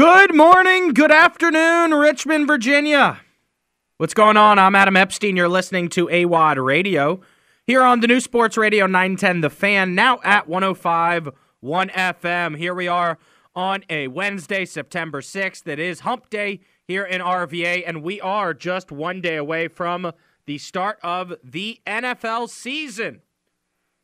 Good morning, good afternoon, Richmond, Virginia. What's going on? I'm Adam Epstein. You're listening to AWOD Radio here on the new Sports Radio 910 The Fan, now at 105 1 FM. Here we are on a Wednesday, September 6th. It is hump day here in RVA, and we are just one day away from the start of the NFL season.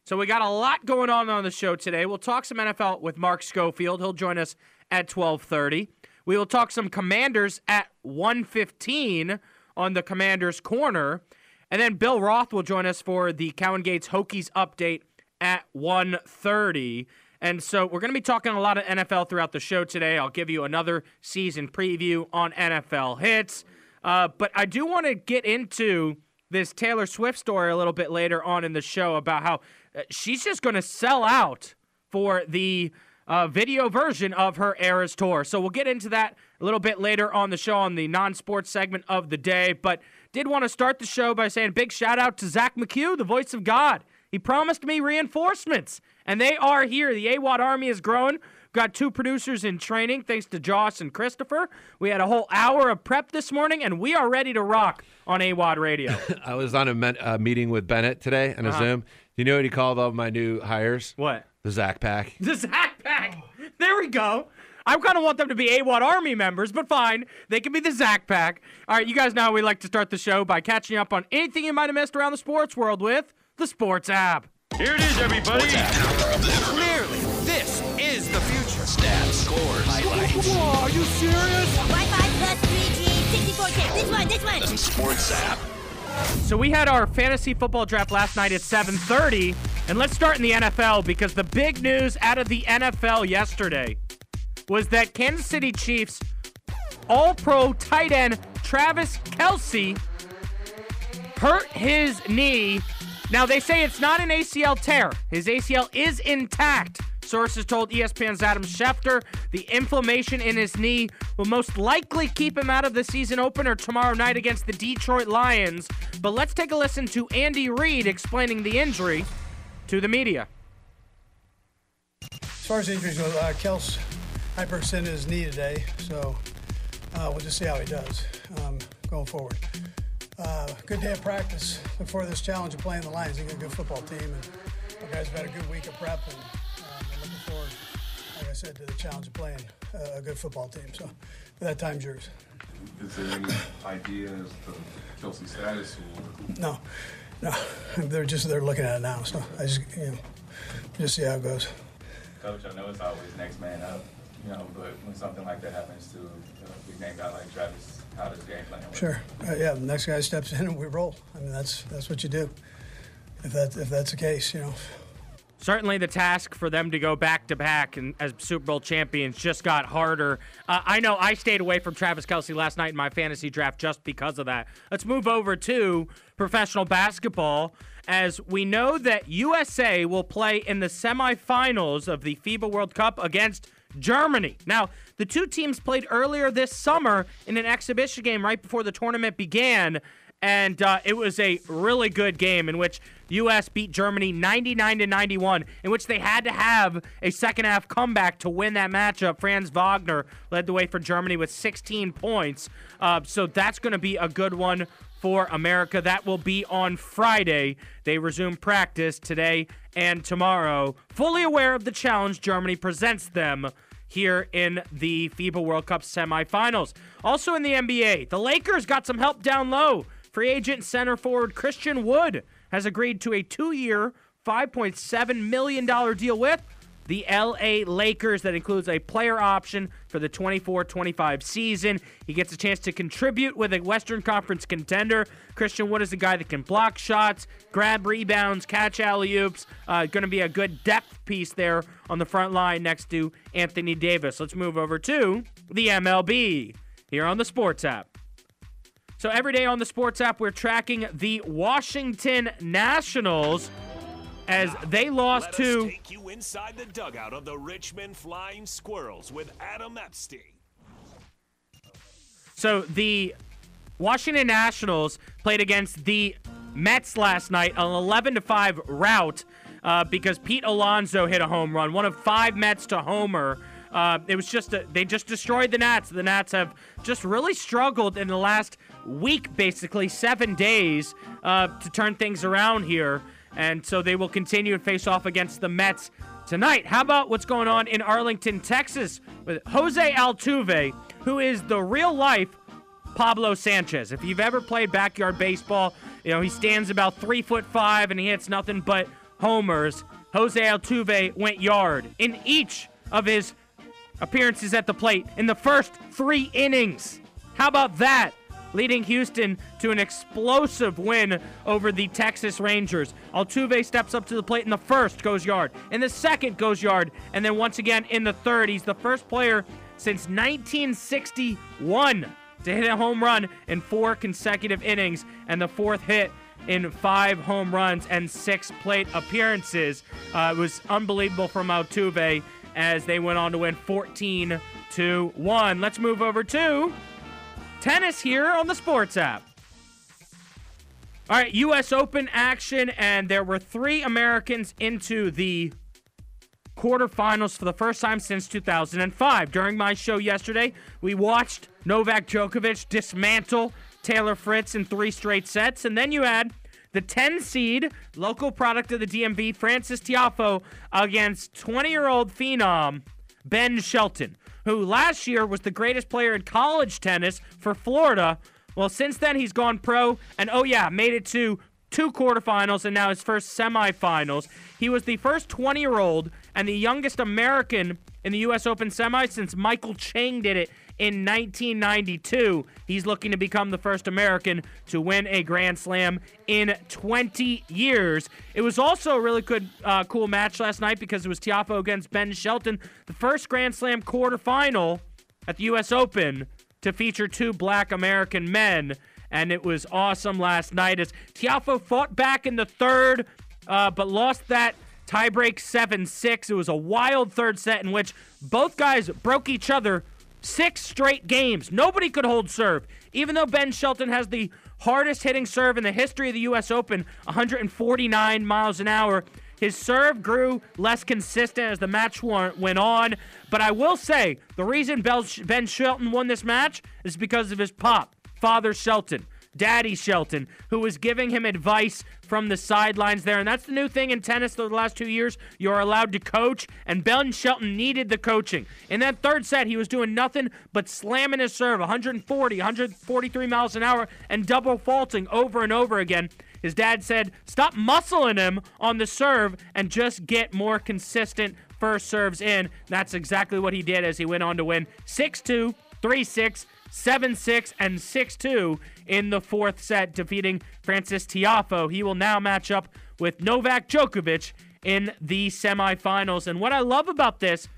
So we got a lot going on on the show today. We'll talk some NFL with Mark Schofield. He'll join us at 12:30. We will talk some Commanders at 1:15 on the Commanders Corner, and then Bill Roth will join us for the Cowan Gates Hokies update at 1:30. And so we're going to be talking a lot of NFL throughout the show today. I'll give you another season preview on NFL hits. Uh, but I do want to get into this Taylor Swift story a little bit later on in the show about how uh, she's just going to sell out for the uh, video version of her Eras tour. So we'll get into that a little bit later on the show on the non sports segment of the day. But did want to start the show by saying big shout out to Zach McHugh, the voice of God. He promised me reinforcements, and they are here. The AWOD Army has grown. Got two producers in training, thanks to Josh and Christopher. We had a whole hour of prep this morning, and we are ready to rock on AWOD Radio. I was on a men- uh, meeting with Bennett today on a Uh-huh. Zoom. You know what he called all my new hires? what? The Zach Pack. The Zach Pack. There we go. I kind of want them to be AWOD Army members, but fine. They can be the Zach Pack. All right, you guys know we like to start the show by catching up on anything you might have missed around the sports world with the Sports app. Here it is, everybody. Clearly, this is the future. Stats, scores, highlights. are you serious? Wi-Fi plus 3G, 64K. This one, this one. The Sports app. So we had our fantasy football draft last night at 7:30, and let's start in the NFL because the big news out of the NFL yesterday was that Kansas City Chiefs All-Pro tight end Travis Kelce hurt his knee. Now they say it's not an ACL tear. His ACL is intact. Sources told ESPN's Adam Schefter the inflammation in his knee will most likely keep him out of the season opener tomorrow night against the Detroit Lions. But let's take a listen to Andy Reid explaining the injury to the media. As far as injuries go, uh, Kels hyperextended his knee today, so uh, we'll just see how he does um, going forward. Uh, good day of practice. To this challenge of playing the Lions. They got a good football team, and our guys have had a good week of prep, and said, to the challenge of playing uh, a good football team. So, that time's yours. Is there any idea as to Kelce's status or No, no, they're just they're looking at it now. So I just you know just see how it goes. Coach, I know it's always next man up, you know, but when something like that happens to a big name guy like Travis, how does game plan? work? Sure. Uh, yeah, the next guy steps in and we roll. I mean, that's that's what you do. If that if that's the case, you know. Certainly, the task for them to go back to back and as Super Bowl champions just got harder. Uh, I know I stayed away from Travis Kelce last night in my fantasy draft just because of that. Let's move over to professional basketball. As we know that USA will play in the semifinals of the FIBA World Cup against Germany. Now, the two teams played earlier this summer in an exhibition game right before the tournament began, and uh, it was a really good game in which U.S. beat Germany 99 to 91, in which they had to have a second half comeback to win that matchup. Franz Wagner led the way for Germany with 16 points, uh, so that's going to be a good one for America. That will be on Friday. They resume practice today and tomorrow, fully aware of the challenge Germany presents them here in the FIBA World Cup semifinals. Also in the NBA, the Lakers got some help down low. Free agent center forward Christian Wood has agreed to a two year, $5.7 million deal with the LA Lakers that includes a player option for the 24 25 season. He gets a chance to contribute with a Western Conference contender. Christian Wood is a guy that can block shots, grab rebounds, catch alley oops. Uh, going to be a good depth piece there on the front line next to Anthony Davis. Let's move over to the MLB here on the Sports app. So every day on the Sports app, we're tracking the Washington Nationals as they lost to. take you inside the dugout of the Richmond Flying Squirrels with Adam Epstein. So the Washington Nationals played against the Mets last night, an 11 to 5 rout uh, because Pete Alonso hit a home run, one of five Mets to homer. Uh, it was just a, they just destroyed the Nats. The Nats have just really struggled in the last week, basically seven days, uh, to turn things around here, and so they will continue to face off against the Mets tonight. How about what's going on in Arlington, Texas, with Jose Altuve, who is the real life Pablo Sanchez. If you've ever played backyard baseball, you know he stands about three foot five and he hits nothing but homers. Jose Altuve went yard in each of his appearances at the plate in the first three innings. How about that? Leading Houston to an explosive win over the Texas Rangers. Altuve steps up to the plate in the first, goes yard. In the second, goes yard. And then once again in the third, he's the first player since 1961 to hit a home run in four consecutive innings, and the fourth hit in five home runs and six plate appearances. Uh, it was unbelievable from Altuve as they went on to win 14 to 1. Let's move over to tennis here on the Sports app. All right, U.S. Open action, and there were three Americans into the quarterfinals for the first time since 2005. During my show yesterday, we watched Novak Djokovic dismantle Taylor Fritz in three straight sets, and then you had the 10 seed, local product of the DMV, Frances Tiafoe, against 20 year old phenom Ben Shelton, who last year was the greatest player in college tennis for Florida. Well, since then, he's gone pro, and oh, yeah, made it to two quarterfinals and now his first semifinals. He was the first 20 year old and the youngest American in the U.S. Open semi since Michael Chang did it in 1992. He's looking to become the first American to win a Grand Slam in 20 years. It was also a really good, uh, cool match last night because it was Tiafoe against Ben Shelton, the first Grand Slam quarterfinal at the U.S. Open to feature two black American men. And it was awesome last night as Tiafoe fought back in the third, uh, but lost that tiebreak 7 6. It was a wild third set in which both guys broke each other six straight games. Nobody could hold serve. Even though Ben Shelton has the hardest hitting serve in the history of the U.S. Open, 149 miles an hour, his serve grew less consistent as the match went on. But I will say the reason Ben Shelton won this match is because of his pop, Father Shelton. Daddy Shelton, who was giving him advice from the sidelines there. And that's the new thing in tennis the last two years. You're allowed to coach, and Ben Shelton needed the coaching. In that third set, he was doing nothing but slamming his serve 140, 143 miles an hour, and double faulting over and over again. His dad said, Stop muscling him on the serve and just get more consistent first serves in. That's exactly what he did as he went on to win 6 2, 3 6, 7 6 and 6 2 in the fourth set, defeating Frances Tiafoe. He will now match up with Novak Djokovic in the semifinals. And what I love about this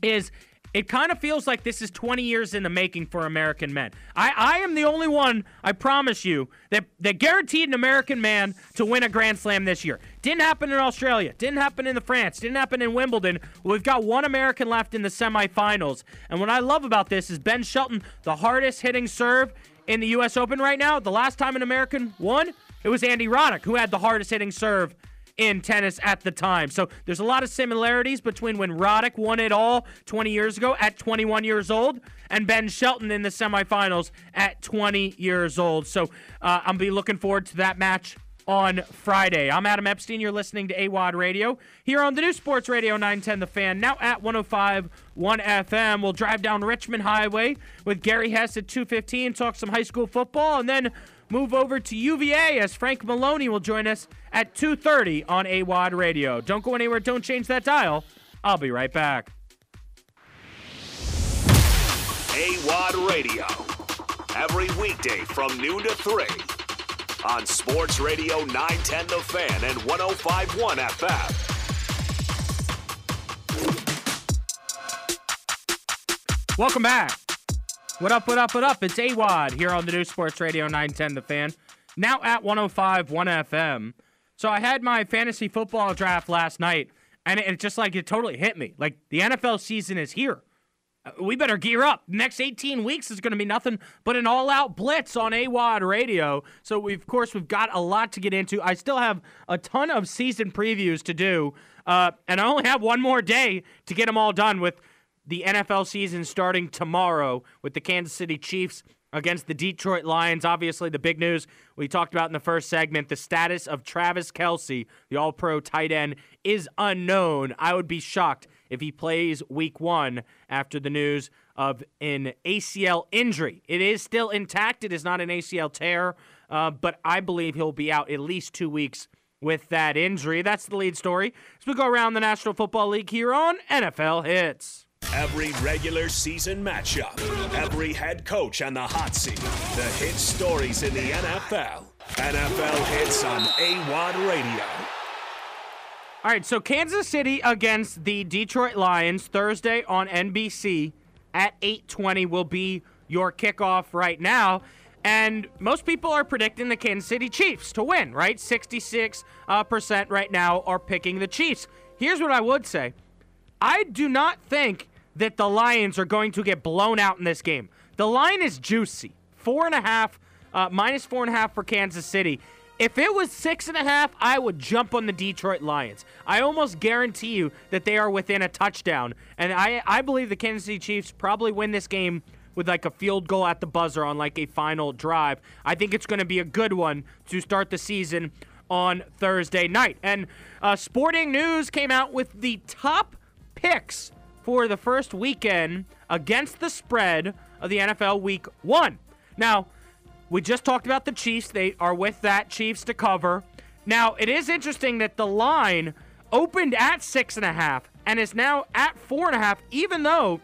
is it kind of feels like this is 20 years in the making for American men. I, I am the only one, I promise you, that, that guaranteed an American man to win a Grand Slam this year. Didn't happen in Australia, didn't happen in the France, didn't happen in Wimbledon. We've got one American left in the semifinals. And what I love about this is Ben Shelton, the hardest hitting serve in the U.S. Open right now. The last time an American won, it was Andy Roddick, who had the hardest hitting serve in tennis at the time. So there's a lot of similarities between when Roddick won it all 20 years ago at 21 years old and Ben Shelton in the semifinals at 20 years old. So uh, I'm be looking forward to that match on Friday. I'm Adam Epstein. You're listening to AWOD Radio here on the new Sports Radio 910 The Fan, now at 105 1 FM. We'll drive down Richmond Highway with Gary Hess at 215, talk some high school football, and then move over to UVA as Frank Maloney will join us at 2:30 on AWOD Radio. Don't go anywhere. Don't change that dial. I'll be right back. AWOD Radio every weekday from noon to three on Sports Radio 910 The Fan and 105.1 FM. Welcome back. What up, what up, what up? It's AWOD here on the new Sports Radio 910 The Fan, now at 105 1 FM. So I had my fantasy football draft last night, and it just like it totally hit me. Like the NFL season is here. Uh, we better gear up. next 18 weeks is going to be nothing but an all-out blitz on AWOD radio. So we, of course, we've got a lot to get into. I still have a ton of season previews to do, uh, and I only have one more day to get them all done with the NFL season starting tomorrow with the Kansas City Chiefs against the Detroit Lions. Obviously, the big news we talked about in the first segment the status of Travis Kelce, the all pro tight end, is unknown. I would be shocked if he plays week one after the news of an ACL injury. It is still intact, it is not an ACL tear, uh, but I believe he'll be out at least two weeks with that injury. That's the lead story as we go around the National Football League here on NFL Hits. Every regular season matchup, every head coach on the hot seat, the hit stories in the NFL. NFL hits on AWOD Radio. All right, so Kansas City against the Detroit Lions Thursday on NBC at 8:20 will be your kickoff right now. And most people are predicting the Kansas City Chiefs to win, right? 66% uh, right now are picking the Chiefs. Here's what I would say I do not think that the Lions are going to get blown out in this game. The line is juicy. Four and a half, uh, minus four and a half for Kansas City. If it was six and a half, I would jump on the Detroit Lions. I almost guarantee you that they are within a touchdown. And I, I believe the Kansas City Chiefs probably win this game with like a field goal at the buzzer on like a final drive. I think it's going to be a good one to start the season on Thursday night. And uh, Sporting News came out with the top picks for the first weekend against the spread of the NFL Week One. Now, we just talked about the Chiefs. They are with that Chiefs to cover. Now, it is interesting that the line opened at six and a half and is now at four and a half, even though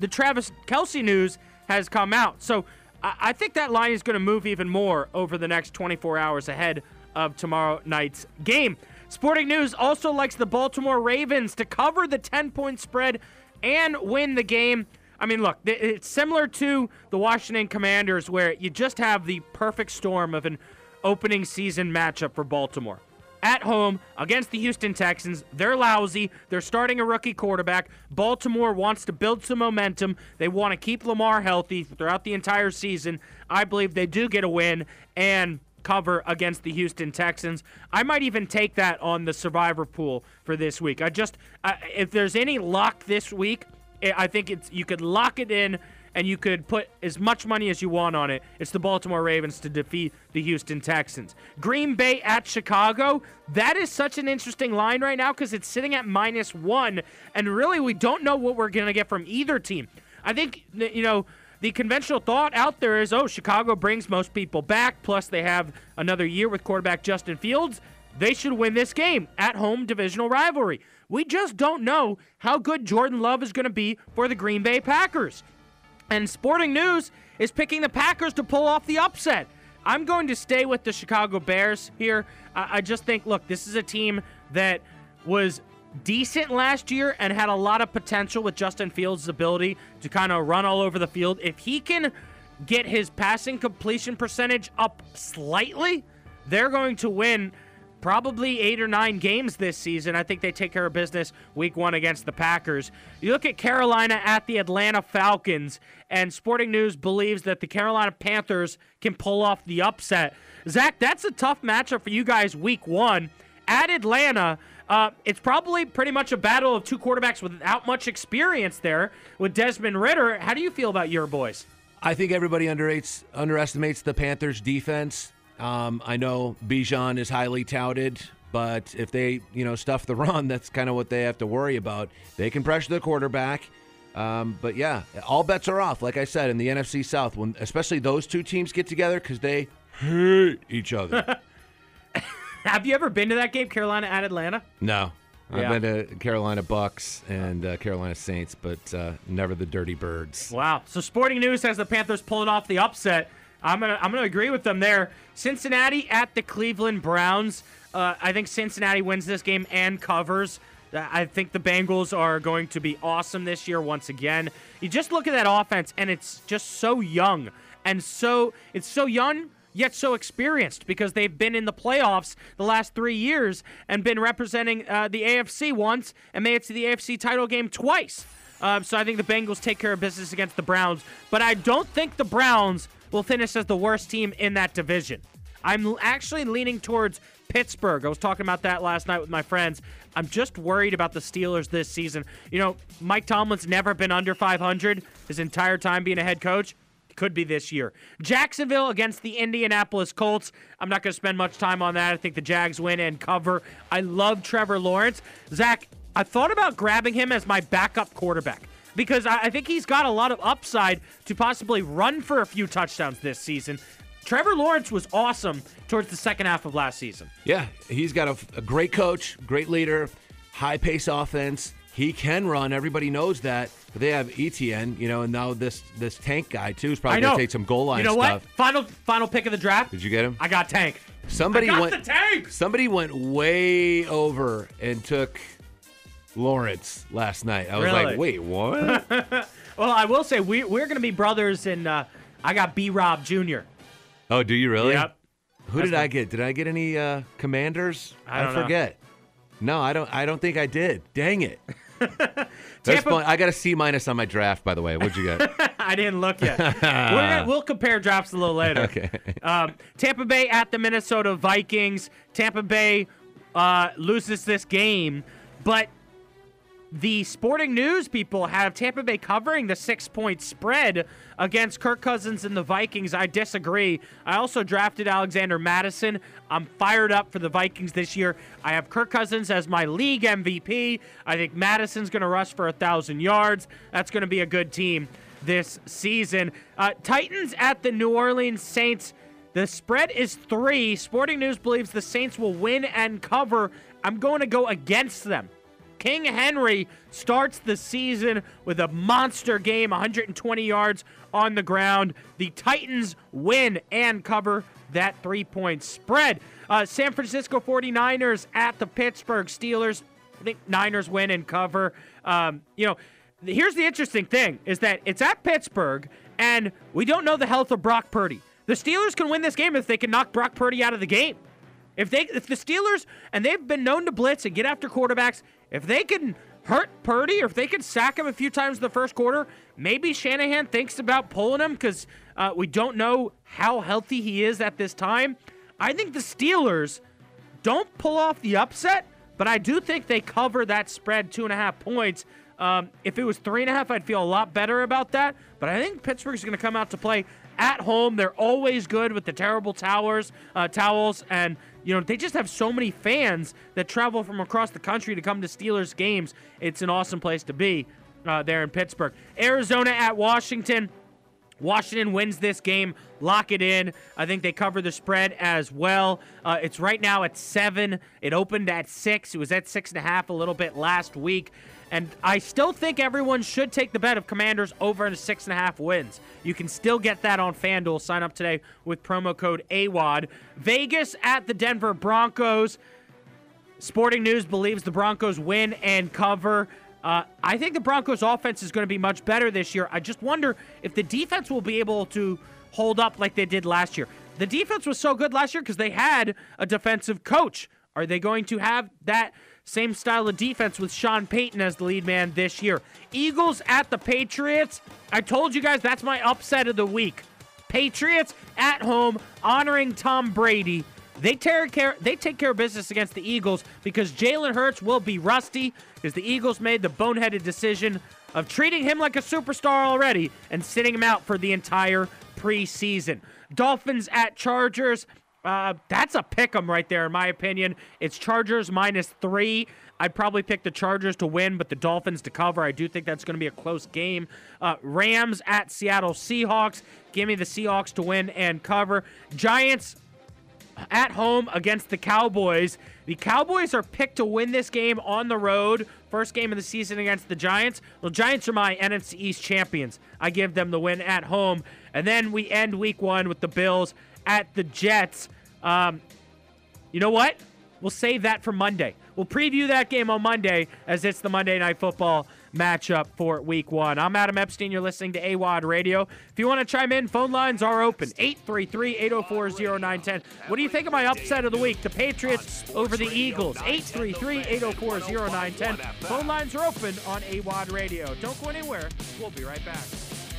the Travis Kelce news has come out. So I, I think that line is going to move even more over the next 24 hours ahead of tomorrow night's game. Sporting News also likes the Baltimore Ravens to cover the 10 point spread and win the game. I mean, look, it's similar to the Washington Commanders, where you just have the perfect storm of an opening season matchup for Baltimore. At home against the Houston Texans, they're lousy. They're starting a rookie quarterback. Baltimore wants to build some momentum. They want to keep Lamar healthy throughout the entire season. I believe they do get a win and cover against the Houston Texans. I might even take that on the survivor pool for this week. I just, if there's any luck this week, eh, I think it's you could lock it in and you could put as much money as you want on it. It's the Baltimore Ravens to defeat the Houston Texans. Green Bay at Chicago. That is such an interesting line right now because it's sitting at minus one, and really we don't know what we're gonna get from either team. I think you know the conventional thought out there is, oh, Chicago brings most people back, plus they have another year with quarterback Justin Fields. They should win this game at home divisional rivalry. We just don't know how good Jordan Love is going to be for the Green Bay Packers. And Sporting News is picking the Packers to pull off the upset. I'm going to stay with the Chicago Bears here. I, just think, look, this is a team that was decent last year and had a lot of potential with Justin Fields' ability to kind of run all over the field. If he can get his passing completion percentage up slightly, they're going to win probably eight or nine games this season. I think they take care of business week one against the Packers. You look at Carolina at the Atlanta Falcons, and Sporting News believes that the Carolina Panthers can pull off the upset. Zach, that's a tough matchup for you guys week one. At Atlanta, uh, it's probably pretty much a battle of two quarterbacks without much experience there with Desmond Ridder. How do you feel about your boys? I think everybody underrates, underestimates the Panthers' defense. Um, I know Bijan is highly touted, but if they, you know, stuff the run, that's kind of what they have to worry about. They can pressure the quarterback. Um, but yeah, all bets are off. Like I said, in the NFC South, when especially those two teams get together because they hate each other. Have you ever been to that game, Carolina at Atlanta? No. Yeah. I've been to Carolina Bucks and uh, Carolina Saints, but uh, never the Dirty Birds. Wow. So Sporting News has the Panthers pulling off the upset. I'm gonna I'm gonna agree with them there. Cincinnati at the Cleveland Browns. Uh, I think Cincinnati wins this game and covers. Uh, I think the Bengals are going to be awesome this year once again. You just look at that offense, and it's just so young and so it's so young yet so experienced because they've been in the playoffs the last three years and been representing uh, the AFC once and made it to the AFC title game twice. Uh, so I think the Bengals take care of business against the Browns, but I don't think the Browns will finish as the worst team in that division. I'm actually leaning towards Pittsburgh. I was talking about that last night with my friends. I'm just worried about the Steelers this season. You know, Mike Tomlin's never been under 500 his entire time being a head coach. Could be this year. Jacksonville against the Indianapolis Colts. I'm not going to spend much time on that. I think the Jags win and cover. I love Trevor Lawrence. Zach, I thought about grabbing him as my backup quarterback because I think he's got a lot of upside to possibly run for a few touchdowns this season. Trevor Lawrence was awesome towards the second half of last season. Yeah, he's got a, a great coach, great leader, high pace offense. He can run. Everybody knows that. But they have ETN, you know, and now this this tank guy too is probably going to take some goal line You know stuff. what? Final final pick of the draft. Did you get him? I got Tank. Somebody I got went. the tank. Somebody went way over and took Lawrence last night. I was Really? like, wait, what? Well, I will say we we're going to be brothers, and uh, I got B Rob Jr. oh, do you really? Yep. Who That's did the- I get? Did I get any uh, commanders? I don't know. No, I don't. I don't think I did. Dang it. Tampa- fun. I got a C minus on my draft, by the way. What'd you get? I didn't look yet. Gonna, we'll compare drafts a little later. okay. Um, Tampa Bay at the Minnesota Vikings. Tampa Bay uh, loses this game, but the sporting news people have Tampa Bay covering the six point spread against Kirk Cousins and the Vikings. I disagree. I also drafted Alexander Mattison. I'm fired up for the Vikings this year. I have Kirk Cousins as my league MVP. I think Mattison's going to rush for a thousand yards. That's going to be a good team this season. Uh, Titans at the New Orleans Saints. The spread is three. Sporting News believes the Saints will win and cover. I'm going to go against them. King Henry starts the season with a monster game, 120 yards on the ground. The Titans win and cover that three point spread. Uh, San Francisco 49ers at the Pittsburgh Steelers. I think Niners win and cover. Um, you know, here's the interesting thing is that it's at Pittsburgh, and we don't know the health of Brock Purdy. The Steelers can win this game if they can knock Brock Purdy out of the game. If they if the Steelers and they've been known to blitz and get after quarterbacks, if they can hurt Purdy or if they can sack him a few times in the first quarter, maybe Shanahan thinks about pulling him because uh, we don't know how healthy he is at this time. I think the Steelers don't pull off the upset, but I do think they cover that spread two and a half points. Um, if it was three and a half, I'd feel a lot better about that. But I think Pittsburgh's going to come out to play at home. They're always good with the terrible towers, uh, towels, and you know they just have so many fans that travel from across the country to come to Steelers games. It's an awesome place to be uh, there in Pittsburgh. Arizona at Washington. Washington wins this game. Lock it in. I think they cover the spread as well. Uh, it's right now at seven. It opened at six. It was at six and a half a little bit last week. And I still think everyone should take the bet of Commanders over into six and a half wins. You can still get that on FanDuel. Sign up today with promo code AWAD. Vegas at the Denver Broncos. Sporting News believes the Broncos win and cover. Uh, I think the Broncos' offense is going to be much better this year. I just wonder if the defense will be able to hold up like they did last year. The defense was so good last year because they had a defensive coach. Are they going to have that same style of defense with Sean Payton as the lead man this year? Eagles at the Patriots. I told you guys that's my upset of the week. Patriots at home honoring Tom Brady. They take care. They take care of business against the Eagles because Jalen Hurts will be rusty because the Eagles made the boneheaded decision of treating him like a superstar already and sitting him out for the entire preseason. Dolphins at Chargers. Uh, that's a pick 'em right there, in my opinion. It's Chargers minus three. I'd probably pick the Chargers to win, but the Dolphins to cover. I do think that's going to be a close game. Uh, Rams at Seattle Seahawks. Give me the Seahawks to win and cover. Giants at home against the Cowboys. The Cowboys are picked to win this game on the road. First game of the season against the Giants. The Giants are my NFC East champions. I give them the win at home. And then we end week one with the Bills at the Jets. Um, you know what? We'll save that for Monday. We'll preview that game on Monday as it's the Monday Night Football matchup for week one. I'm Adam Epstein. You're listening to AWAD Radio. If you want to chime in, phone lines are open 833 804 0910. What do you think of my upset of the week? The Patriots over the Eagles 833 804 0910. Phone lines are open on AWAD Radio. Don't go anywhere. We'll be right back.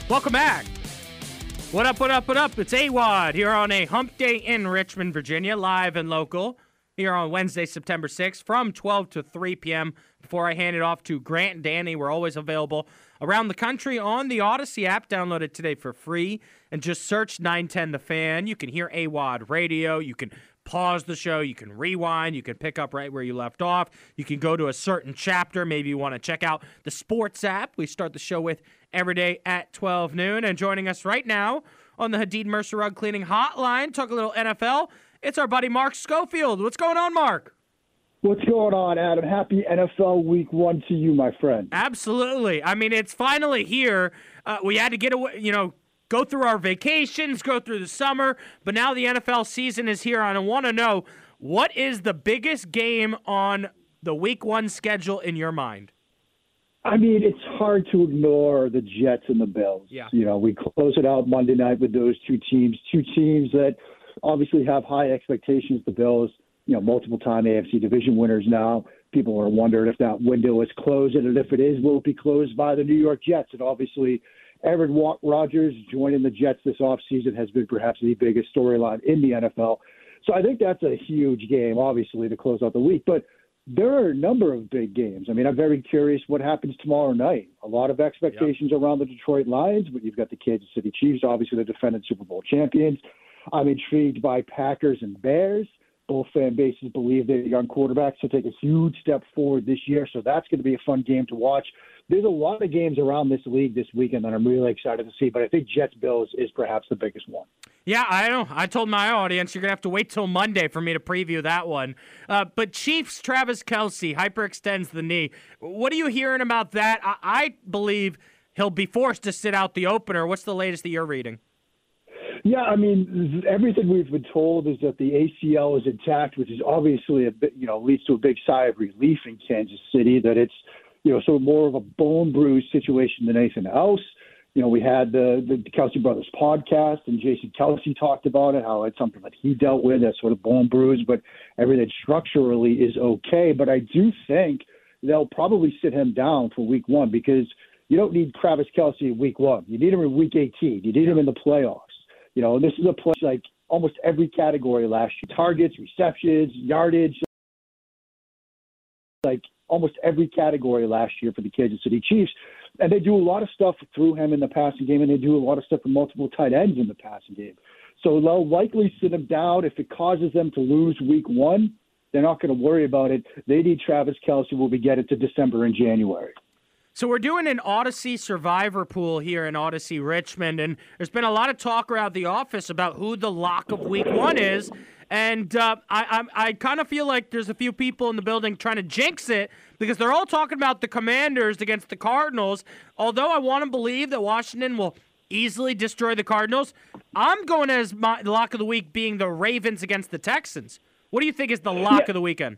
Welcome back. What up, what up, what up? It's AWOD here on a hump day in Richmond, Virginia, live and local here on Wednesday, September 6th from 12 to 3 p.m. Before I hand it off to Grant and Danny, we're always available around the country on the Audacy app. Download it today for free and just search 910 The Fan. You can hear AWOD radio. You can pause the show. You can rewind. You can pick up right where you left off. You can go to a certain chapter. Maybe you want to check out the sports app we start the show with every day at 12 noon. And joining us right now on the Hadid Mercer Rug Cleaning Hotline, talk a little NFL. It's our buddy Mark Schofield. What's going on, Mark? What's going on, Adam? Happy NFL Week One to you, my friend. Absolutely. I mean, it's finally here. Uh, we had to get away, you know, go through our vacations, go through the summer, but now the NFL season is here, and I want to know what is the biggest game on the Week One schedule in your mind? I mean, it's hard to ignore the Jets and the Bills. Yeah. You know, we close it out Monday night with those two teams, two teams that obviously have high expectations. The Bills, you know, multiple time AFC division winners now. People are wondering if that window is closed, and if it is, will it be closed by the New York Jets? And obviously, Aaron Rodgers joining the Jets this offseason has been perhaps the biggest storyline in the NFL. So I think that's a huge game, obviously, to close out the week. But there are a number of big games. I mean, I'm very curious what happens tomorrow night. A lot of expectations yep. around the Detroit Lions, but you've got the Kansas City Chiefs, obviously the defending Super Bowl champions. I'm intrigued by Packers and Bears. Both fan bases believe they're young quarterbacks to take a huge step forward this year, so that's going to be a fun game to watch. There's a lot of games around this league this weekend that I'm really excited to see, but I think Jets Bills is perhaps the biggest one. Yeah, I know. I told my audience you're gonna have to wait till Monday for me to preview that one. Uh, but Chiefs Travis Kelce hyperextends the knee. What are you hearing about that? I, I believe he'll be forced to sit out the opener. What's the latest that you're reading? Yeah, I mean, everything we've been told is that the ACL is intact, which is obviously a bit, you know, leads to a big sigh of relief in Kansas City. That it's, you know, sort of more of a bone bruise situation than anything else. You know, we had the the Kelce Brothers podcast, and Jason Kelce talked about it, how it's something that he dealt with, that sort of bone bruise, but everything structurally is okay. But I do think they'll probably sit him down for Week One because you don't need Travis Kelce in Week One. You need him in Week 18. You need him in the playoffs. You know, this is a play like almost every category last year targets, receptions, yardage, like almost every category last year for the Kansas City Chiefs. And they do a lot of stuff through him in the passing game, and they do a lot of stuff for multiple tight ends in the passing game. So they'll likely sit him down. If it causes them to lose week one, they're not going to worry about it. They need Travis Kelce will be getting to December and January. So we're doing an Audacy Survivor pool here in Audacy Richmond, and there's been a lot of talk around the office about who the lock of Week One is. And uh, I, I, I kind of feel like there's a few people in the building trying to jinx it because they're all talking about the Commanders against the Cardinals. Although I want to believe that Washington will easily destroy the Cardinals, I'm going as my lock of the week being the Ravens against the Texans. What do you think is the lock yeah. of the weekend?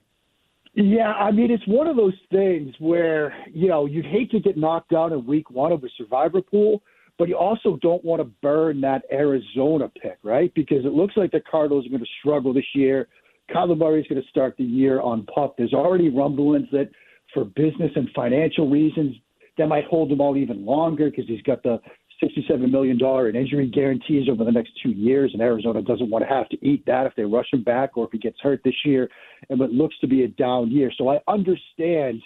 Yeah, I mean, it's one of those things where, you know, you'd hate to get knocked out in week one of a survivor pool, but you also don't want to burn that Arizona pick, right? Because it looks like the Cardinals are going to struggle this year. Kyler Murray's going to start the year on pup. There's already rumblings that for business and financial reasons, that might hold him out even longer because he's got the $67 million in injury guarantees over the next two years, and Arizona doesn't want to have to eat that if they rush him back or if he gets hurt this year, and it looks to be a down year. So I understand,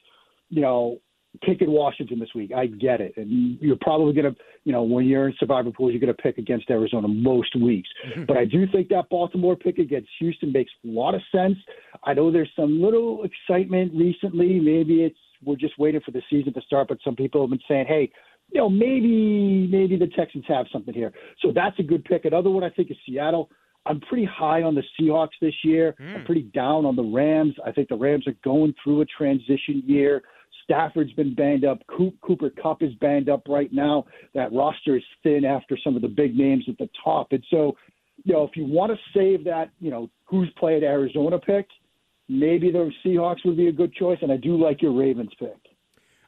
you know, picking Washington this week. I get it. And you're probably going to, you know, when you're in survivor pools, you're going to pick against Arizona most weeks. Mm-hmm. But I do think that Baltimore pick against Houston makes a lot of sense. I know there's some little excitement recently. Maybe it's we're just waiting for the season to start, but some people have been saying, hey, you know, maybe maybe the Texans have something here. So that's a good pick. Another one I think is Seattle. I'm pretty high on the Seahawks this year. Mm. I'm pretty down on the Rams. I think the Rams are going through a transition year. Stafford's been banged up. Cooper Kupp is banged up right now. That roster is thin after some of the big names at the top. And so, you know, if you want to save that, you know, who's played Arizona pick, maybe the Seahawks would be a good choice. And I do like your Ravens pick.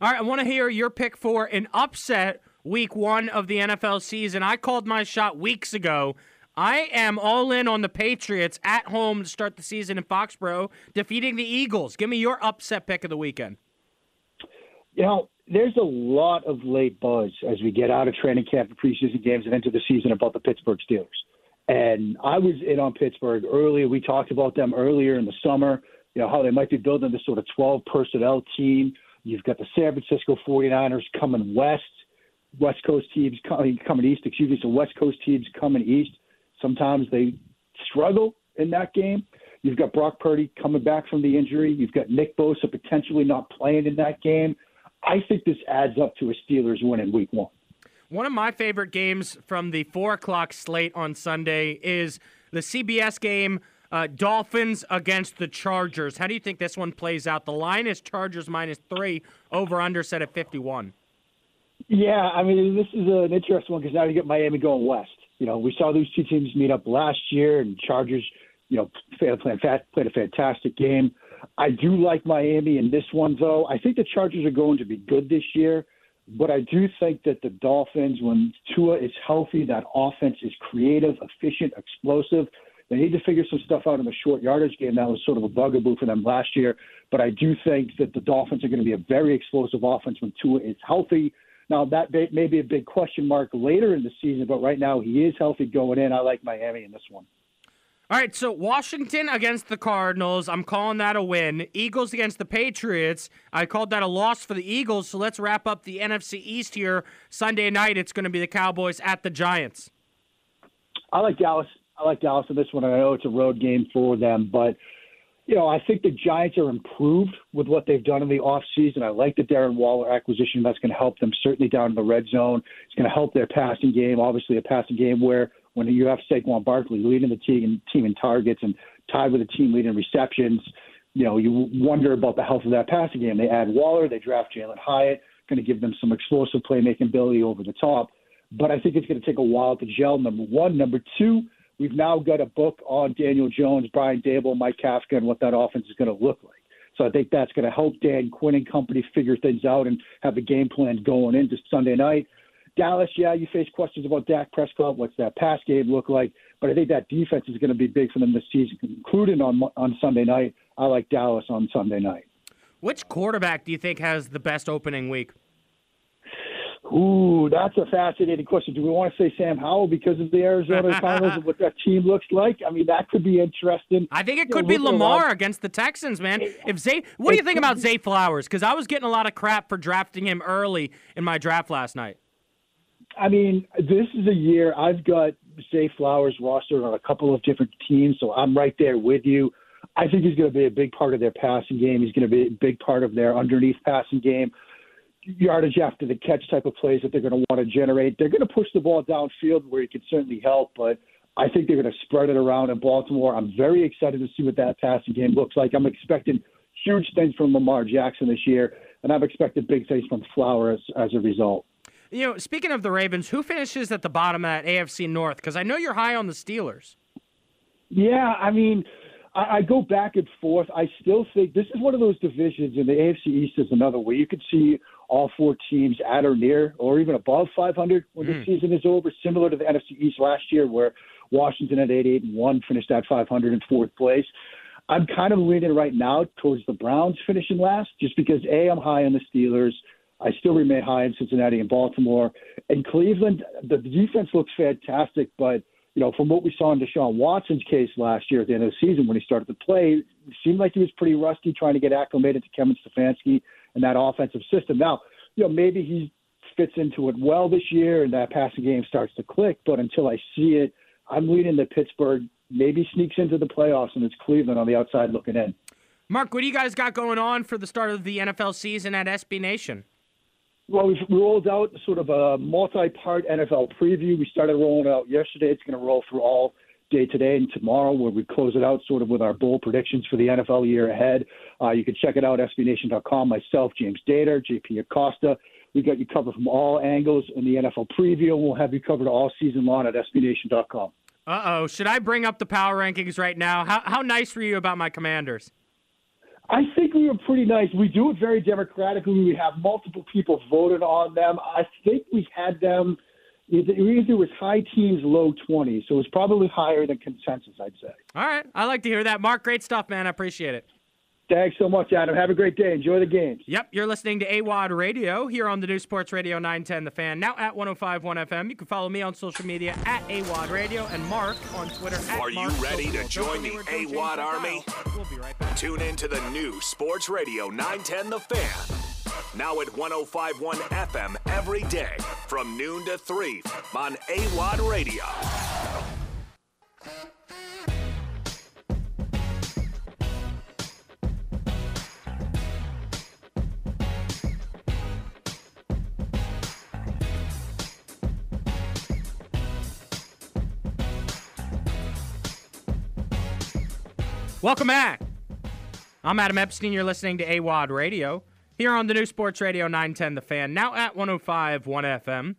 All right, I want to hear your pick for an upset week one of the NFL season. I called my shot weeks ago. I am all in on the Patriots at home to start the season in Foxborough, defeating the Eagles. Give me your upset pick of the weekend. you know, there's a lot of late buzz as we get out of training camp and preseason games and into the season about the Pittsburgh Steelers. And I was in on Pittsburgh earlier. We talked about them earlier in the summer, you know, how they might be building this sort of 12 personnel team. You've got the San Francisco 49ers coming west, West Coast teams coming, east, excuse me. So West Coast teams coming east. Sometimes they struggle in that game. You've got Brock Purdy coming back from the injury. You've got Nick Bosa potentially not playing in that game. I think this adds up to a Steelers win in week one. One of my favorite games from the four o'clock slate on Sunday is the CBS game. Uh, Dolphins against the Chargers. How do you think this one plays out? The line is Chargers minus three, over under set at 51. Yeah, I mean, this is an interesting one because now you get Miami going west. You know, we saw these two teams meet up last year, and Chargers, you know, played, played a fantastic game. I do like Miami in this one, though. I think the Chargers are going to be good this year, but I do think that the Dolphins, when Tua is healthy, that offense is creative, efficient, explosive. They need to figure some stuff out in the short yardage game. That was sort of a bugaboo for them last year. But I do think that the Dolphins are going to be a very explosive offense when Tua is healthy. Now, that may be a big question mark later in the season, but right now he is healthy going in. I like Miami in this one. All right, so Washington against the Cardinals. I'm calling that a win. Eagles against the Patriots. I called that a loss for the Eagles. So let's wrap up the NFC East here. Sunday night, it's going to be the Cowboys at the Giants. I like Dallas. I like Dallas in this one. I know it's a road game for them, but you know, I think the Giants are improved with what they've done in the offseason. I like the Darren Waller acquisition. That's going to help them certainly down in the red zone. It's going to help their passing game. Obviously, a passing game where when you have Saquon Barkley leading the team, team in targets and tied with the team leading receptions, you know, you wonder about the health of that passing game. They add Waller, they draft Jalin Hyatt, going to give them some explosive playmaking ability over the top. But I think it's going to take a while to gel, number one. Number two, we've now got a book on Daniel Jones, Brian Daboll, Mike Kafka, and what that offense is going to look like. So I think that's going to help Dan Quinn and company figure things out and have a game plan going into Sunday night. Dallas, yeah, you face questions about Dak Prescott. What's that pass game look like? But I think that defense is going to be big for them this season, including on on Sunday night. I like Dallas on Sunday night. Which quarterback do you think has the best opening week? Ooh, that's a fascinating question. Do we want to say Sam Howell because of the Arizona Cardinals and what that team looks like? I mean, that could be interesting. I think it could you know, be Lamar against the Texans, man. If Zay, what do you think about Zay Flowers? Because I was getting a lot of crap for drafting him early in my draft last night. I mean, this is a year I've got Zay Flowers rostered on a couple of different teams, so I'm right there with you. I think he's going to be a big part of their passing game. He's going to be a big part of their underneath passing game, yardage after the catch type of plays that they're going to want to generate. They're going to push the ball downfield where he can certainly help, but I think they're going to spread it around in Baltimore. I'm very excited to see what that passing game looks like. I'm expecting huge things from Lamar Jackson this year, and I've expected big things from Flowers as a result. You know, speaking of the Ravens, who finishes at the bottom of that AFC North? Because I know you're high on the Steelers. Yeah, I mean, I, I go back and forth. I still think this is one of those divisions, and the AFC East is another where you could see all four teams at or near, or even above 500 when mm. the season is over. Similar to the NFC East last year, where Washington at 88 and one finished at 500 in fourth place. I'm kind of leaning right now towards the Browns finishing last, just because a I'm high on the Steelers. I still remain high in Cincinnati and Baltimore. And Cleveland, the defense looks fantastic, but you know, from what we saw in Deshaun Watson's case last year at the end of the season when he started to play, it seemed like he was pretty rusty trying to get acclimated to Kevin Stefanski and that offensive system. Now, you know, maybe he fits into it well this year and that passing game starts to click, but until I see it, I'm leaning that Pittsburgh maybe sneaks into the playoffs and it's Cleveland on the outside looking in. Mark, what do you guys got going on for the start of the NFL season at SB Nation? Well, we've rolled out sort of a multi-part NFL preview. We started rolling out yesterday. It's going to roll through all day today and tomorrow, where we close it out sort of with our bold predictions for the NFL year ahead. Uh, you can check it out SBNation.com. Myself, James Dator, JP Acosta. We've got you covered from all angles in the NFL preview. We'll have you covered all season long at SBNation.com. Uh oh. Should I bring up the power rankings right now? How how nice were you about my Commanders? I think we were pretty nice. We do it very democratically. We have multiple people voted on them. I think we had them either it was high teens, low 20s, so it was probably higher than consensus, I'd say. All right. I like to hear that. Mark, great stuff, man. I appreciate it. Thanks so much, Adam. Have a great day. Enjoy the games. Yep, you're listening to AWOD Radio here on the new Sports Radio 910 The Fan, now at 1051 FM. You can follow me on social media at AWOD Radio and Mark on Twitter at Are you Mark ready to Social. join the Don't forget we're doing AWOD Army? We'll be right back. Tune in to the new Sports Radio 910 The Fan. Now at 1051 FM every day from noon to 3 on AWOD Radio. Welcome back. I'm Adam Epstein. You're listening to AWOD Radio here on the new Sports Radio 910 The Fan, now at 1051 FM.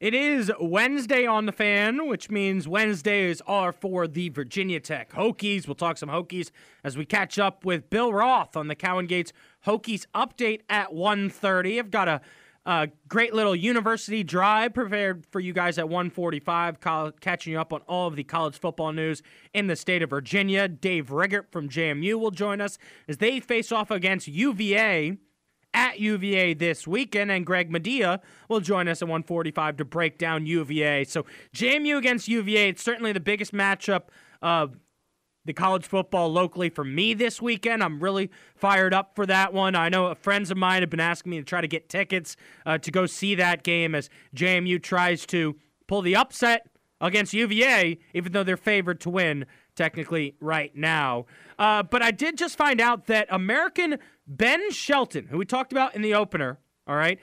It is Wednesday on The Fan, which means Wednesdays are for the Virginia Tech Hokies. We'll talk some Hokies as we catch up with Bill Roth on the Cowan Gates Hokies update at 1.30. I've got a uh, great little university drive prepared for you guys at 145, col- catching you up on all of the college football news in the state of Virginia. Dave Riggert from JMU will join us as they face off against UVA at UVA this weekend, and Greg Medea will join us at 145 to break down UVA. So JMU against UVA, it's certainly the biggest matchup of the college football locally for me this weekend. I'm really fired up for that one. I know friends of mine have been asking me to try to get tickets uh, to go see that game as JMU tries to pull the upset against UVA, even though they're favored to win technically right now. Uh, but I did just find out that American Ben Shelton, who we talked about in the opener, all right,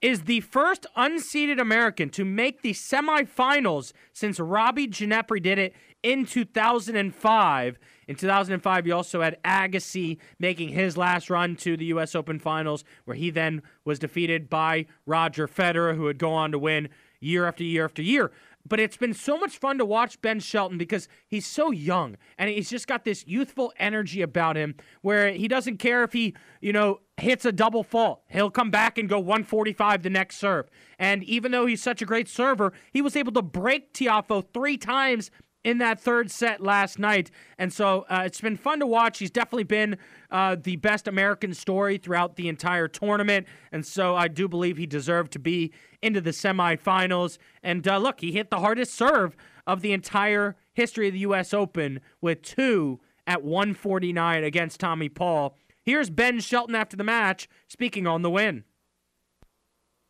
is the first unseeded American to make the semifinals since Robbie Ginepri did it in 2005. In 2005, you also had Agassi making his last run to the U.S. Open Finals, where he then was defeated by Roger Federer, who would go on to win year after year after year. But it's been so much fun to watch Ben Shelton because he's so young and he's just got this youthful energy about him where he doesn't care if he, you know, hits a double fault. He'll come back and go 145 the next serve. And even though he's such a great server, he was able to break Tiafoe three times in that third set last night. And so uh, it's been fun to watch. He's definitely been uh, the best American story throughout the entire tournament. And so I do believe he deserved to be into the semifinals. And uh, look, he hit the hardest serve of the entire history of the U.S. Open with two at 149 against Tommy Paul. Here's Ben Shelton after the match speaking on the win.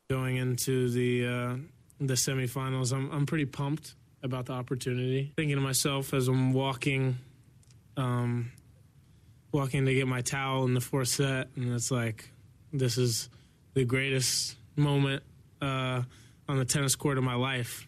Going into the uh, the semifinals, I'm I'm pretty pumped about the opportunity. Thinking to myself as I'm walking, um, walking to get my towel in the fourth set, and it's like, this is the greatest moment uh, on the tennis court of my life.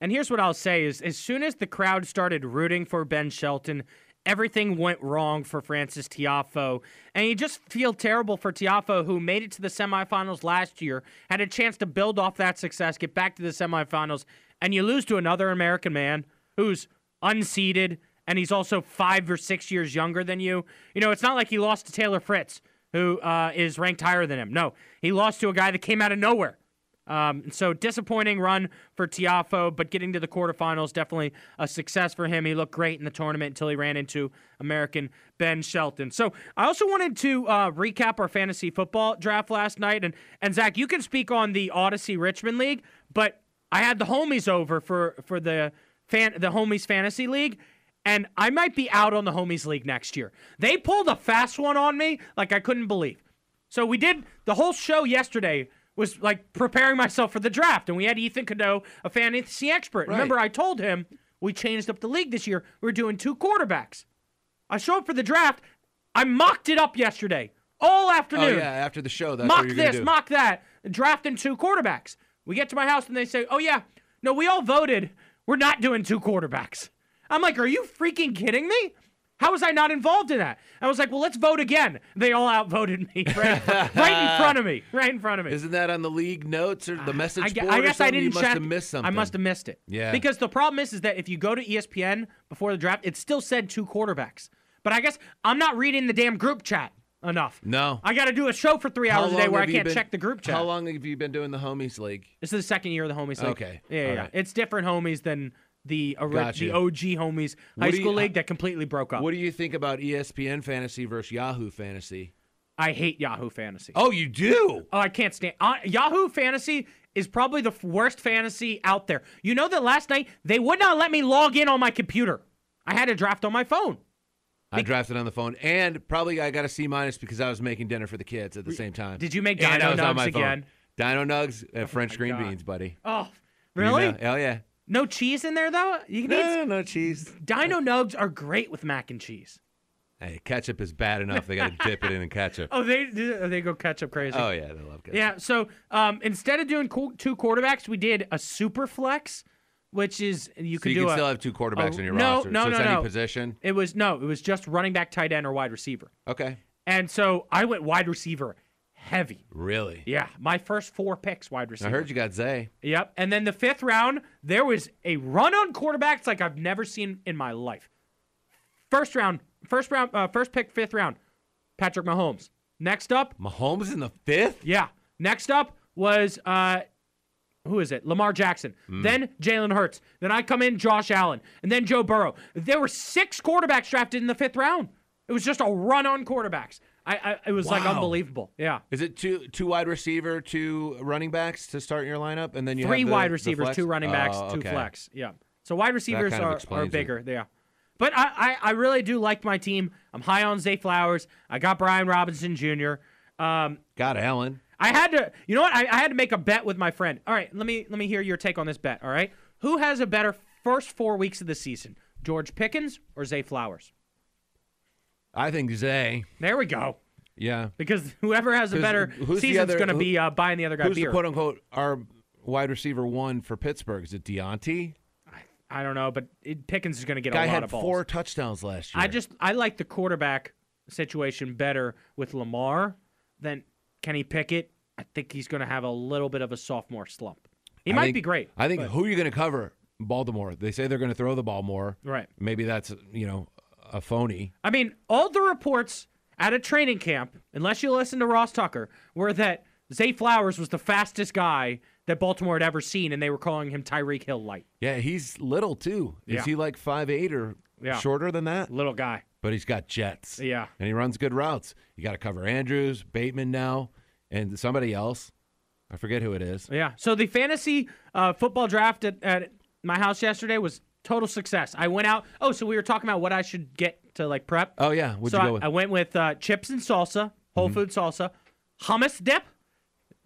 And here's what I'll say is as soon as the crowd started rooting for Ben Shelton, everything went wrong for Frances Tiafoe. And you just feel terrible for Tiafoe, who made it to the semifinals last year, had a chance to build off that success, get back to the semifinals, and you lose to another American man who's unseeded and he's also five or six years younger than you. You know, it's not like he lost to Taylor Fritz, who uh, is ranked higher than him. No, he lost to a guy that came out of nowhere. Um, so disappointing run for Tiafoe, but getting to the quarterfinals definitely a success for him. He looked great in the tournament until he ran into American Ben Shelton. So I also wanted to uh, recap our fantasy football draft last night, and and Zach, you can speak on the Audacy Richmond League, but I had the homies over for for the fan the homies fantasy league. And I might be out on the homies league next year. They pulled a fast one on me like I couldn't believe. So we did the whole show yesterday was like preparing myself for the draft, and we had Ethan Cadeau, a fantasy expert. Right. Remember, I told him we changed up the league this year. We're doing two quarterbacks. I show up for the draft. I mocked it up yesterday, all oh, afternoon. Oh yeah, after the show, that's mock what you're gonna this, mock that, drafting two quarterbacks. We get to my house and they say, "Oh yeah, no, we all voted. We're not doing two quarterbacks." I'm like, "Are you freaking kidding me? How was I not involved in that?" I was like, "Well, let's vote again." They all outvoted me right, right in front of me, right in front of me. Isn't that on the league notes or the message I, board? I or guess I didn't You must have missed something. I must have missed it. Yeah. Because the problem is, is that if you go to ESPN before the draft, it still said two quarterbacks. But I guess I'm not reading the damn group chat enough. No. I got to do a show for three How hours a day long where I have you can't been- check the group chat. How long have you been doing the homies league? This is the second year of the homies league. Okay. Yeah, yeah, All yeah. right. It's different homies than the ori- Gotcha. the OG homies high What do you- school league that completely broke up. What do you think about ESPN fantasy versus Yahoo fantasy? I hate Yahoo Fantasy. Oh, you do? Oh, I can't stand uh, Yahoo Fantasy is probably the f- worst fantasy out there. You know that last night they would not let me log in on my computer. I had to draft on my phone. I drafted on the phone, and probably I got a C minus because I was making dinner for the kids at the same time. Did you make And Dino was on Nugs my phone. again? Dino Nugs and French green God. beans, buddy. Oh, really? You know- Hell yeah. No cheese in there though. You need No, no cheese. Dino Nugs are great with mac and cheese. Hey, ketchup is bad enough. They got to dip it in ketchup. Oh, they they go ketchup crazy. Oh yeah, they love ketchup. Yeah, so um, instead of doing qu- two quarterbacks, we did a super flex, which is you So could you do can a, still have two quarterbacks a- on your no, roster. No, so no, it's no. any position. It was no, it was just running back, tight end, or wide receiver. Okay. And so I went wide receiver heavy. Really? Yeah, my first four picks wide receiver. I heard you got Zay. Yep. And then the fifth round, there was a run on quarterbacks like I've never seen in my life. First round, first round, uh, first pick, fifth round, Patrick Mahomes. Next up, Mahomes in the fifth. yeah. Next up was uh, who is it? Lamar Jackson. Hmm. Then Jalen Hurts. Then I come in Josh Allen, and then Joe Burrow. There were six quarterbacks drafted in the fifth round. It was just a run on quarterbacks. I, I it was like unbelievable. Yeah. Is it two two wide receiver, two running backs to start your lineup, and then you three have the- wide receivers, two running backs, Oh, two okay. flex. Yeah. So wide receivers are, are explains it. bigger. Yeah. But I, I, I really do like my team. I'm high on Zay Flowers. I got Brian Robinson Jr. Um, Got Allen. I had to, you know what? I, I had to make a bet with my friend. All right, let me let me hear your take on this bet. All right, who has a better first four weeks of the season, George Pickens or Zay Flowers? I think Zay. There we go. Yeah. Because whoever has a better season's going to who- be uh, buying the other guy Who's beer. the quote unquote our wide receiver one for Pittsburgh? Is it Diontae? I don't know, but it, Pickens is going to get Guy a lot had of balls. four touchdowns last year. I just I like the quarterback situation better with Lamar than Kenny Pickett. I think he's going to have a little bit of a sophomore slump. He I might think- be great. I think but- who are you going to cover? Baltimore. They say they're going to throw the ball more. Right. Maybe that's you know a phony. I mean, all the reports at a training camp, unless you listen to Ross Tucker, were that Zay Flowers was the fastest guy that Baltimore had ever seen, and they were calling him Tyreek Hill light. Yeah, he's little too. Is Yeah. he like five eight or Yeah. shorter than that? Little guy. But he's got jets. Yeah. And he runs good routes. You got to cover Andrews, Bateman now, and somebody else. I forget who it is. Yeah. So the fantasy uh, football draft at, at my house yesterday was total success. I went out. Oh, so we were talking about what I should get to like prep. Oh yeah, what'd so you I, with? Mm-hmm. I went with uh, chips and salsa, whole food salsa, hummus dip.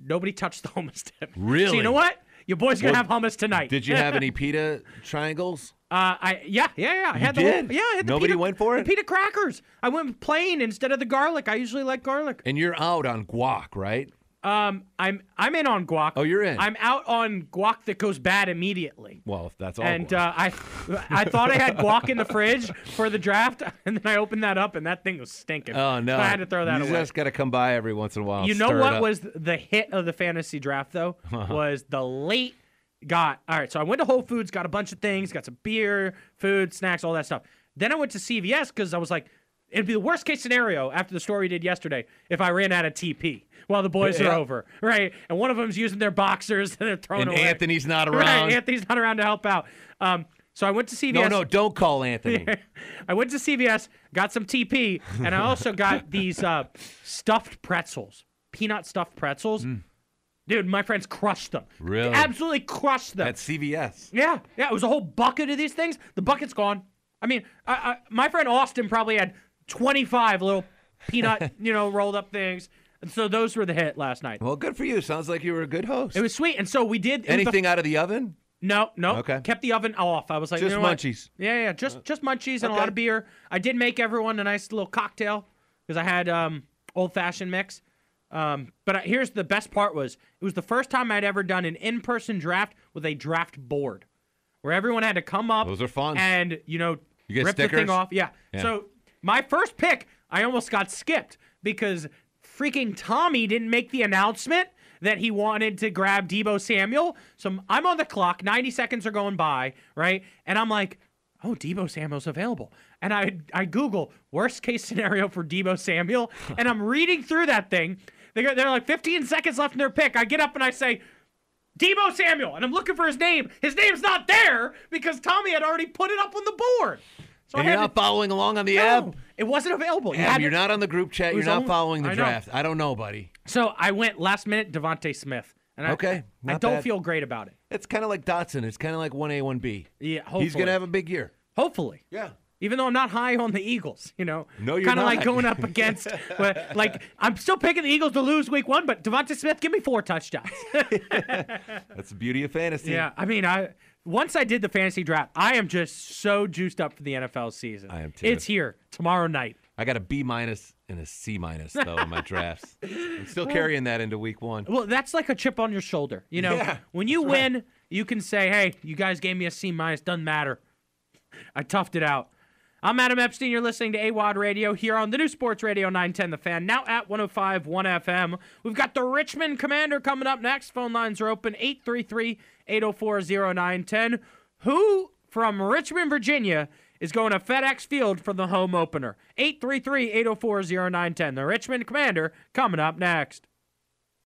Nobody touched the hummus dip. Really? So you know what? Your boy's gonna Well, have hummus tonight. Did you have any pita triangles? Uh, I yeah yeah yeah. I You had the whole- yeah. I had the Nobody pita, went for the it? pita crackers. I went plain instead of the garlic. I usually like garlic. And you're out on guac, right? Um, I'm I'm in on guac. Oh, you're in. I'm out on guac that goes bad immediately. Well, if that's all. And uh, I, I thought I had guac in the fridge for the draft, and then I opened that up, and that thing was stinking. oh no, So I had to throw that you away. just got to come by every once in a while. you know what was the hit of the fantasy draft though? Was the late got all right. So I went to Whole Foods, got a bunch of things, got some beer, food, snacks, all that stuff. Then I went to CVS because I was like, it'd be the worst case scenario after the story we did yesterday if I ran out of TP while the boys Yeah. are over, right? And one of them's using their boxers and they're throwing And away. Anthony's not around. Right. Anthony's not around to help out. Um, so I went to CVS. No, no, don't call Anthony. I went to CVS, got some TP, and I also got these uh, stuffed pretzels, peanut stuffed pretzels. Dude, my friends crushed them. Really? Absolutely crushed them. At CVS. yeah, yeah. It was a whole bucket of these things. The bucket's gone. I mean, I, I, my friend Austin probably had 25 little peanut, you know, rolled up things. And so those were the hit last night. Well, good for you. Sounds like you were a good host. It was sweet. And so we did. was the- Anything out of the oven? no, no. Okay. Kept the oven off. I was like, Just you know what? munchies. Yeah, yeah. Just just munchies and a lot of beer. I did make everyone a nice little cocktail because I had um, old fashioned mix. Um, but here's the best part was it was the first time I'd ever done an in person draft with a draft board where everyone had to come up. Those are fun. And you know, You rip the thing off. Yeah. Yeah. So my first pick, I almost got skipped because freaking Tommy didn't make the announcement that he wanted to grab Deebo Samuel. So I'm on the clock, 90 seconds are going by, right? And I'm like, oh, Deebo Samuel's available. And I I Google worst case scenario for Deebo Samuel, and I'm reading through that thing. They're, they're like 15 seconds left in their pick. I get up and I say, Deebo Samuel, and I'm looking for his name. His name's not there because Tommy had already put it up on the board. So and I you're not to- following along on the No, app. It wasn't available. You you're not on the group chat. You're not only- following the I know. draft. I don't know, buddy. So I went last minute Devonta Smith. And I, Okay, I not don't bad. feel great about it. It's kind of like Dotson. It's kind of like 1A, 1B. Yeah, hopefully. He's going to have a big year. Hopefully. Yeah. Even though I'm not high on the Eagles, you know, No, you're kind of like going up against, like I'm still picking the Eagles to lose Week One, but Devonta Smith, give me four touchdowns. That's the beauty of fantasy. yeah, I mean, I once I did the fantasy draft, I am just so juiced up for the NFL season. I am too. It's here tomorrow night. I got a B minus and a C minus, though, in my drafts. I'm still carrying that into week one. Well, that's like a chip on your shoulder. You know, Yeah, when you that's right. win, you can say, "Hey, you guys gave me a C minus. Doesn't matter. I toughed it out." I'm Adam Epstein. You're listening to AWadd Radio here on the new Sports Radio 910 The Fan, now at 105.1 FM. We've got the Richmond Commander coming up next. Phone lines are open 833 804 0910. Who from Richmond, Virginia, is going to FedEx Field for the home opener? 833 804 0910. The Richmond Commander coming up next.